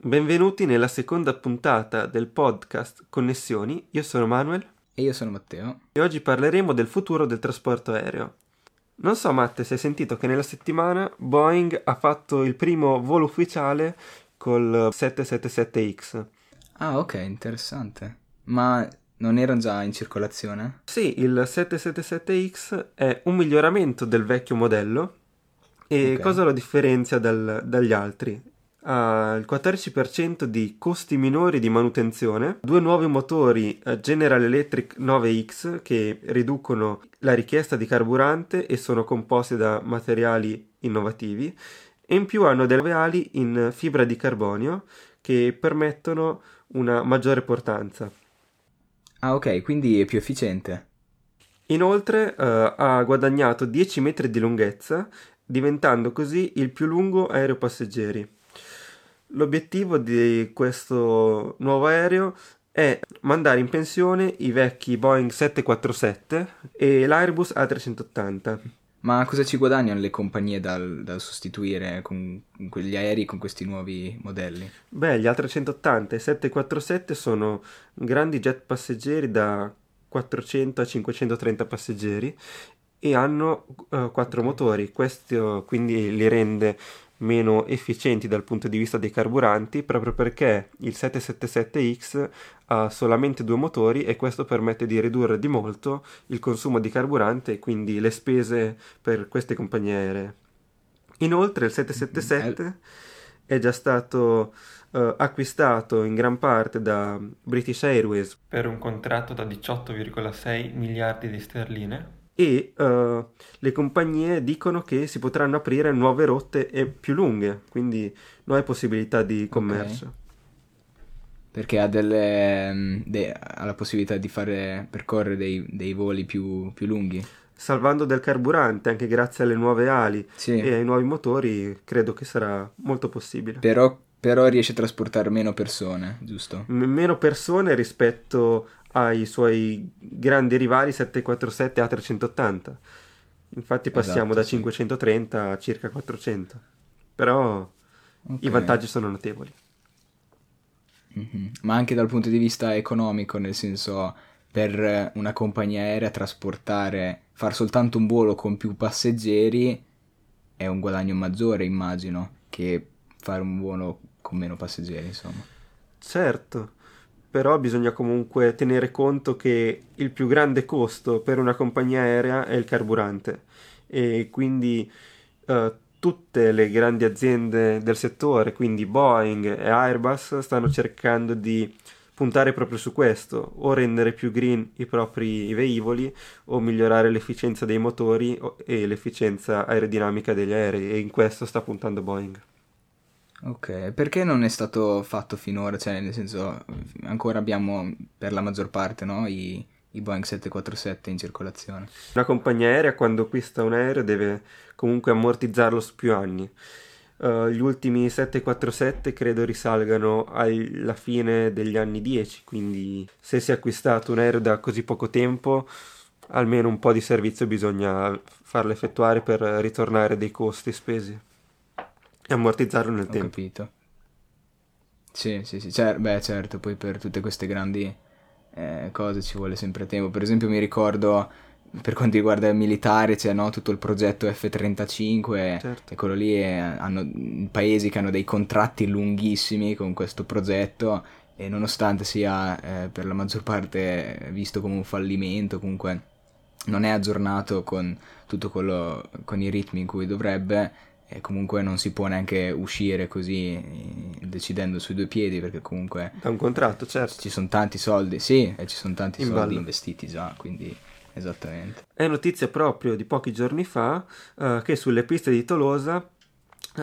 Benvenuti nella seconda puntata del podcast Connessioni. Io sono Manuel E io sono Matteo. e oggi parleremo del futuro del trasporto aereo. Non so, Matte, se hai sentito che nella settimana Boeing ha fatto il primo volo ufficiale col 777X. Ah, ok, interessante. Ma non erano già in circolazione? Sì, il 777X è un miglioramento del vecchio modello e Ok. cosa lo differenzia dal- dagli altri? Ha il 14% di costi minori di manutenzione, due nuovi motori eh, General Electric 9X che riducono la richiesta di carburante e sono composti da materiali innovativi e in più hanno delle ali in fibra di carbonio che permettono una maggiore portanza. Ah, ok, quindi è più efficiente. Inoltre eh, ha guadagnato 10 metri di lunghezza, diventando così il più lungo aereo passeggeri. L'obiettivo di questo nuovo aereo è mandare in pensione i vecchi Boeing 747 e l'Airbus A380. Ma cosa ci guadagnano le compagnie dal, dal sostituire con quegli aerei con questi nuovi modelli? Beh, gli A380 e 747 sono grandi jet passeggeri da 400 a 530 passeggeri e hanno eh, quattro motori. Questo quindi li rende meno efficienti dal punto di vista dei carburanti proprio perché il 777X ha solamente due motori e questo permette di ridurre di molto il consumo di carburante e quindi le spese per queste compagnie aeree. Inoltre il 777 è già stato eh, acquistato in gran parte da British Airways per un contratto da 18,6 miliardi di sterline e eh, le compagnie dicono che si potranno aprire nuove rotte e più lunghe, quindi nuove possibilità di commercio. Perché ha, delle, mm, de- ha la possibilità di fare percorrere dei, dei voli più, più lunghi. Salvando del carburante anche grazie alle nuove ali Sì, e ai nuovi motori, credo che sarà molto possibile. però, però riesce a trasportare meno persone, giusto? M- meno persone rispetto ai suoi grandi rivali 747 A380. Infatti passiamo Esatto, da sì. 530 a circa 400. Però i Ok. vantaggi sono notevoli. Mhm. Ma anche dal punto di vista economico, nel senso per una compagnia aerea trasportare, far soltanto un volo con più passeggeri è un guadagno maggiore, immagino, che fare un volo con meno passeggeri, insomma. Certo, però bisogna comunque tenere conto che il più grande costo per una compagnia aerea è il carburante e quindi eh, tutte le grandi aziende del settore, quindi Boeing e Airbus, stanno cercando di puntare proprio su questo, o rendere più green i propri velivoli o migliorare l'efficienza dei motori e l'efficienza aerodinamica degli aerei e in questo sta puntando Boeing. Ok, perché non è stato fatto finora? Cioè, nel senso, ancora abbiamo per la maggior parte, no? I, i Boeing 747 in circolazione. Una compagnia aerea quando acquista un aereo deve comunque ammortizzarlo su più anni. Eh, gli ultimi 747 credo risalgano alla fine degli anni 10, quindi se si è acquistato un aereo da così poco tempo, almeno un po' di servizio bisogna farlo effettuare per ritornare dei costi spesi e ammortizzarlo nel Ho tempo. capito. Sì, sì, sì, cer- beh, certo, poi per tutte queste grandi eh, cose ci vuole sempre tempo. Per esempio mi ricordo, per quanto riguarda il militare, c'è no, tutto il progetto F-35 Certo. e quello lì è- hanno paesi che hanno dei contratti lunghissimi con questo progetto e nonostante sia eh, per la maggior parte visto come un fallimento, comunque non è aggiornato con tutto quello, con i ritmi in cui dovrebbe e comunque non si può neanche uscire così eh, decidendo sui due piedi perché comunque Da un contratto, certo. ci sono tanti soldi, sì, e ci sono tanti In soldi ballo. investiti già, quindi esattamente. È notizia proprio di pochi giorni fa eh, che sulle piste di Tolosa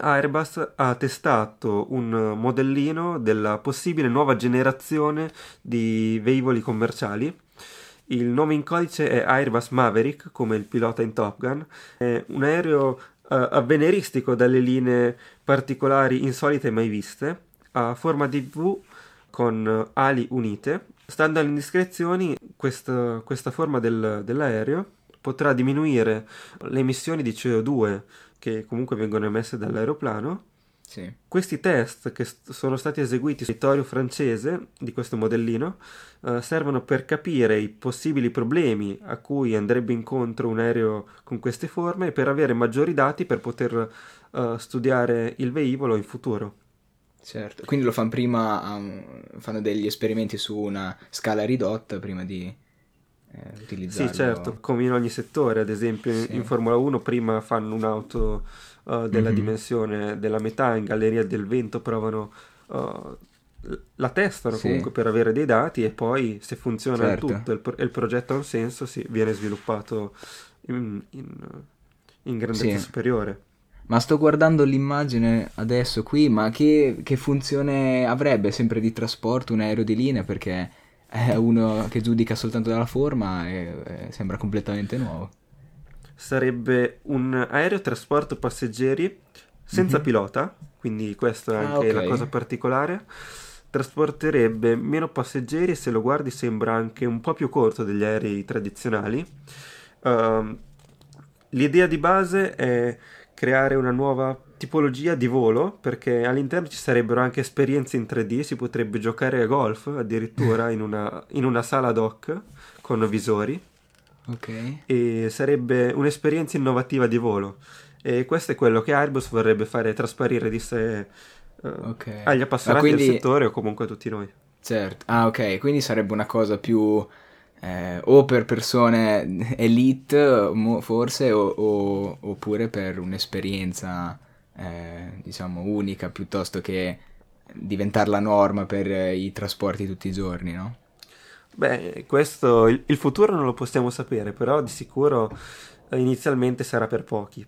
Airbus ha testato un modellino della possibile nuova generazione di velivoli commerciali. Il nome in codice è Airbus Maverick, come il pilota in Top Gun. È un aereo avveniristico dalle linee particolari insolite mai viste, a forma di V con eh, ali unite. Stando alle indiscrezioni, questa, questa forma del- dell'aereo potrà diminuire le emissioni di CO2 che comunque vengono emesse dall'aeroplano Sì. Questi test che st- sono stati eseguiti sul territorio francese di questo modellino eh, servono per capire i possibili problemi a cui andrebbe incontro un aereo con queste forme e per avere maggiori dati per poter eh, studiare il velivolo in futuro. Certo, quindi lo fanno prima, um, fanno degli esperimenti su una scala ridotta prima di eh, utilizzarlo. Sì, certo, come in ogni settore, ad esempio Sì. in Formula 1 prima fanno un'auto uh, della Mhm. dimensione della metà, in galleria del vento provano, uh, la testano Sì. comunque per avere dei dati e poi se funziona Certo. tutto e il, pro- il progetto ha un senso, sì, viene sviluppato in, in, in grandezza Sì. superiore. Ma sto guardando l'immagine adesso qui, ma che, che funzione avrebbe sempre di trasporto un aereo di linea? Perché è uno che giudica soltanto dalla forma e, e sembra completamente nuovo. Sarebbe un aereo trasporto passeggeri senza Mhm. pilota, quindi questa è Ah, anche la ok. cosa particolare. Trasporterebbe meno passeggeri e se lo guardi sembra anche un po' più corto degli aerei tradizionali. Ehm, l'idea di base è creare una nuova tipologia di volo perché all'interno ci sarebbero anche esperienze in 3D, si potrebbe giocare a golf addirittura in una, in una sala dock con visori Ok. e sarebbe un'esperienza innovativa di volo. E questo è quello che Airbus vorrebbe fare trasparire di sé eh, Ok. agli appassionati Ma quindi- del settore o comunque a tutti noi. Certo. Ah, ok, quindi sarebbe una cosa più eh, o per persone elite, forse, o- o- oppure per un'esperienza, eh, diciamo, unica, piuttosto che diventare la norma per i trasporti tutti i giorni, no? Beh, questo il, il futuro non lo possiamo sapere, però di sicuro eh, inizialmente sarà per pochi.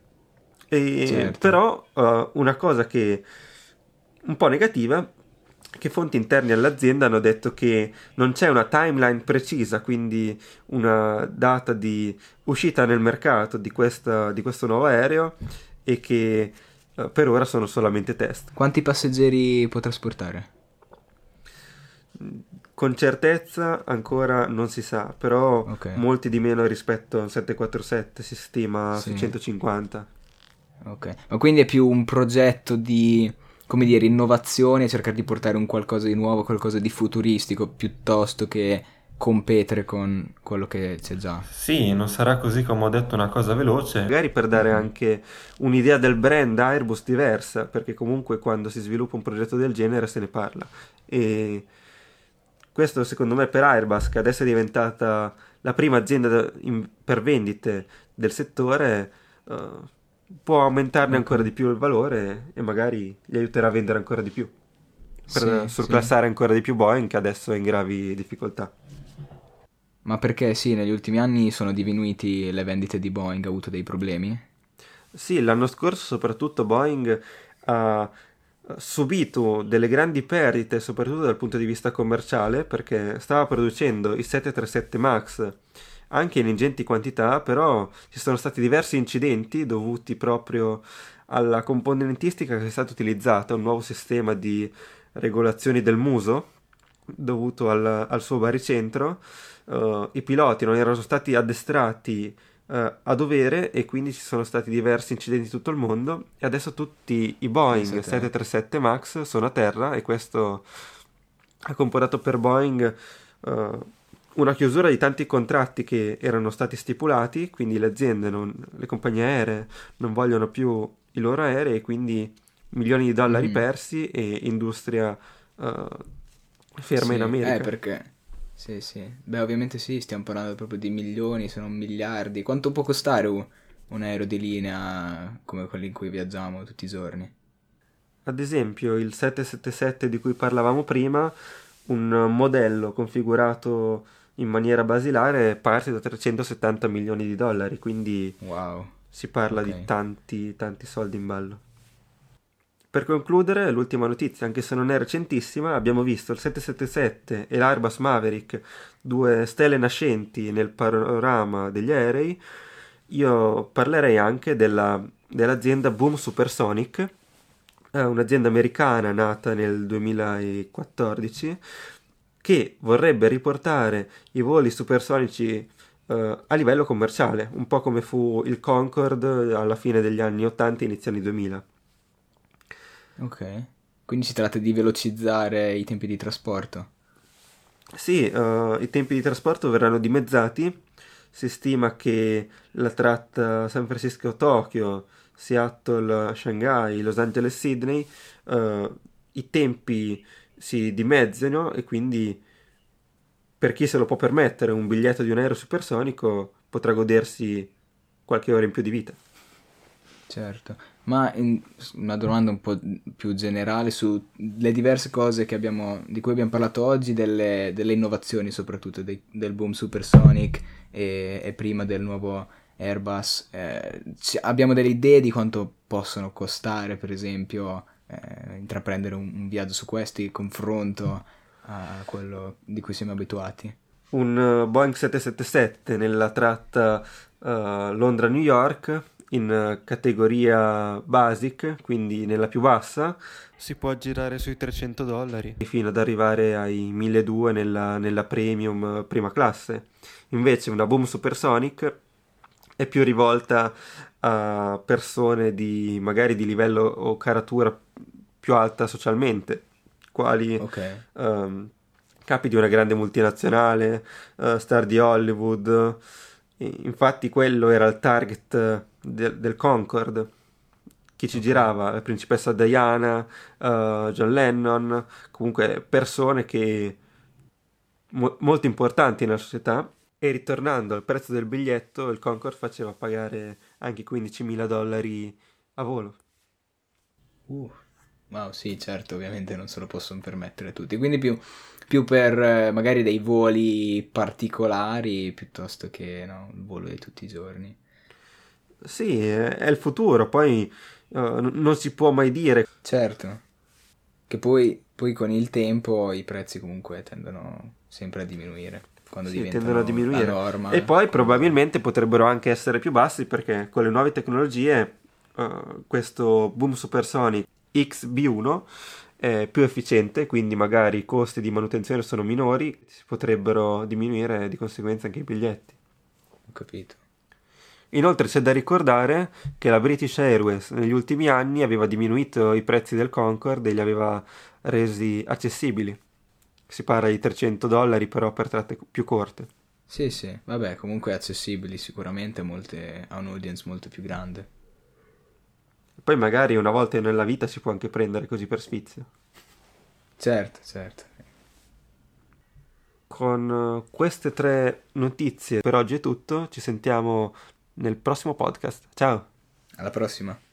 E, Certo. Però eh, una cosa che un po' negativa che fonti interne all'azienda hanno detto che non c'è una timeline precisa, quindi una data di uscita nel mercato di, questa- di questo nuovo aereo e che eh, per ora sono solamente test. Quanti passeggeri può trasportare? Con certezza ancora non si sa, però Ok. molti di meno rispetto al 747 si stima Sì. su 150. Ok, ma quindi è più un progetto di, come dire, innovazione, cercare di portare un qualcosa di nuovo, qualcosa di futuristico, piuttosto che competere con quello che c'è già. Sì, non sarà così come ho detto una cosa veloce. Magari per dare anche un'idea del brand Airbus diversa, perché comunque quando si sviluppa un progetto del genere se ne parla. E questo secondo me per Airbus, che adesso è diventata la prima azienda da- in- per vendite del settore, eh, può aumentarne Ok. ancora di più il valore e magari gli aiuterà a vendere ancora di più, per Sì, surclassare ancora di più Boeing che adesso è in gravi difficoltà. Ma perché sì, negli ultimi anni sono diminuiti le vendite di Boeing, ha avuto dei problemi? Sì, l'anno scorso soprattutto Boeing ha subito delle grandi perdite, soprattutto dal punto di vista commerciale, perché stava producendo i 737 MAX anche in ingenti quantità, però ci sono stati diversi incidenti dovuti proprio alla componentistica che è stata utilizzata, un nuovo sistema di regolazioni del muso dovuto al, al suo baricentro. Eh, I piloti non erano stati addestrati eh, a dovere e quindi ci sono stati diversi incidenti in tutto il mondo e adesso tutti i Boeing Pensa te. 737 MAX sono a terra e questo ha comportato per Boeing eh, una chiusura di tanti contratti che erano stati stipulati, quindi le aziende, non- le compagnie aeree non vogliono più i loro aerei e quindi milioni di dollari Mm. persi e industria eh, ferma in Sì, America. Eh, perché... Sì, sì. Beh, ovviamente sì, stiamo parlando proprio di milioni, se non miliardi. Quanto può costare un, un aereo di linea come quelli in cui viaggiamo tutti i giorni? Ad esempio, il 777 di cui parlavamo prima, un modello configurato in maniera basilare parte da 370 milioni di dollari, quindi Wow. si parla Ok. di tanti, tanti soldi in ballo. Per concludere, l'ultima notizia, anche se non è recentissima, abbiamo visto il 777 e l'Airbus Maverick, due stelle nascenti nel panorama degli aerei. Io parlerei anche della- dell'azienda Boom Supersonic, è un'azienda americana nata nel 2014 che vorrebbe riportare i voli supersonici eh, a livello commerciale, un po' come fu il Concorde alla fine degli anni 80 e inizio anni 2000. Ok. Quindi si tratta di velocizzare i tempi di trasporto. Sì, uh, i tempi di trasporto verranno dimezzati. Si stima che la tratta San Francisco-Tokyo, Seattle-Shanghai, Los Angeles-Sydney, uh, i tempi si dimezzino e quindi per chi se lo può permettere un biglietto di un aereo supersonico potrà godersi qualche ora in più di vita. Certo, ma in, una domanda un po' più generale sulle diverse cose abbiamo, di cui abbiamo parlato oggi, delle, delle innovazioni soprattutto dei, del boom supersonic e, e, prima del nuovo Airbus. Eh, abbiamo delle idee di quanto possono costare, per esempio, eh, intraprendere un, un, viaggio su questi, confronto a quello di cui siamo abituati? Un uh, Boeing 777 nella tratta uh, Londra-New York in categoria basic, quindi nella più bassa, si può girare sui 300 dollari fino ad arrivare ai 1200 nella, nella premium prima classe. Invece una Boom Supersonic è più rivolta a persone di magari di livello o caratura più alta socialmente, quali okay. um, capi di una grande multinazionale, uh, star di Hollywood. Infatti quello era il target de- del Concorde. Chi ci girava? La principessa Diana, uh, John Lennon, comunque persone che mo- molto importanti nella società. E ritornando al prezzo del biglietto, il Concorde faceva pagare anche 15.000 dollari a volo. Uh, wow, sì, certo, ovviamente non se lo possono permettere tutti. Quindi più, più per eh, magari dei voli particolari piuttosto che no, il volo di tutti i giorni. Sì, è il futuro, poi uh, non si può mai dire. Certo, che poi, poi, con il tempo i prezzi comunque tendono sempre a diminuire. Quando sì, tendono a diminuire. Norma, e poi probabilmente potrebbero anche essere più bassi perché con le nuove tecnologie uh, questo Boom Supersonic XB1 è più efficiente, quindi magari i costi di manutenzione sono minori, si potrebbero diminuire di conseguenza anche i biglietti. Ho capito. Inoltre c'è da ricordare che la British Airways negli ultimi anni aveva diminuito i prezzi del Concorde e li aveva resi accessibili. Si parla di 300 dollari però per tratte più corte. Sì, sì, vabbè, comunque accessibili sicuramente molte, a un audience molto più grande. Poi magari una volta nella vita si può anche prendere così per sfizio. Certo, certo. Con eh, queste tre notizie per oggi è tutto, ci sentiamo nel prossimo podcast. Ciao. Alla prossima.